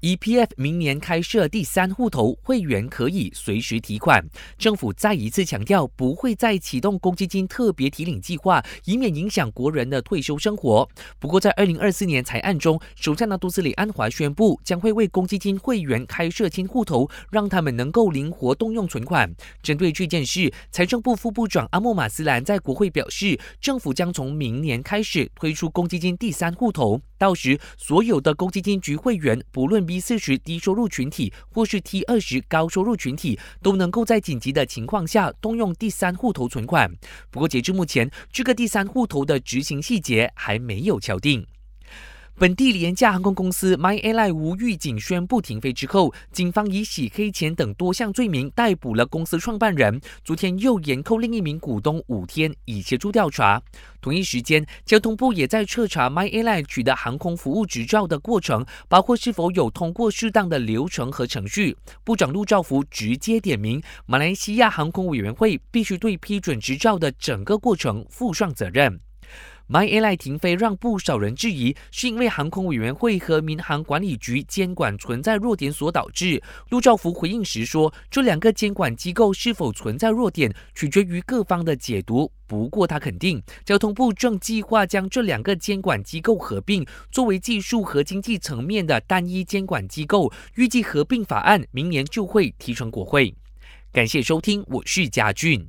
EPF 明年开设第三户头，会员可以随时提款。政府再一次强调，不会再启动公积金特别提领计划，以免影响国人的退休生活。不过，在二零二四年财案中，首相纳杜斯里安华宣布，将会为公积金会员开设新户头，让他们能够灵活动用存款。针对这件事，财政部副部长阿莫马斯兰在国会表示，政府将从明年开始推出公积金第三户头，到时所有的公积金局会员，不论 B 四十低收入群体或是 T 二十高收入群体都能够在紧急的情况下动用第三户头存款。不过，截至目前，这个第三户头的执行细节还没有敲定。本地廉价航空公司 My Airline 无预警宣布停飞之后，警方以洗黑钱等多项罪名逮捕了公司创办人。昨天又延扣另一名股东五天，以协助调查。同一时间，交通部也在彻查 My Airline 取得航空服务执照的过程，包括是否有通过适当的流程和程序。部长陆兆福直接点名，马来西亚航空委员会必须对批准执照的整个过程负上责任。My Airline 停飞让不少人质疑，是因为航空委员会和民航管理局监管存在弱点所导致。陆兆福回应时说，这两个监管机构是否存在弱点，取决于各方的解读。不过他肯定，交通部正计划将这两个监管机构合并，作为技术和经济层面的单一监管机构。预计合并法案明年就会提成国会。感谢收听，我是嘉俊。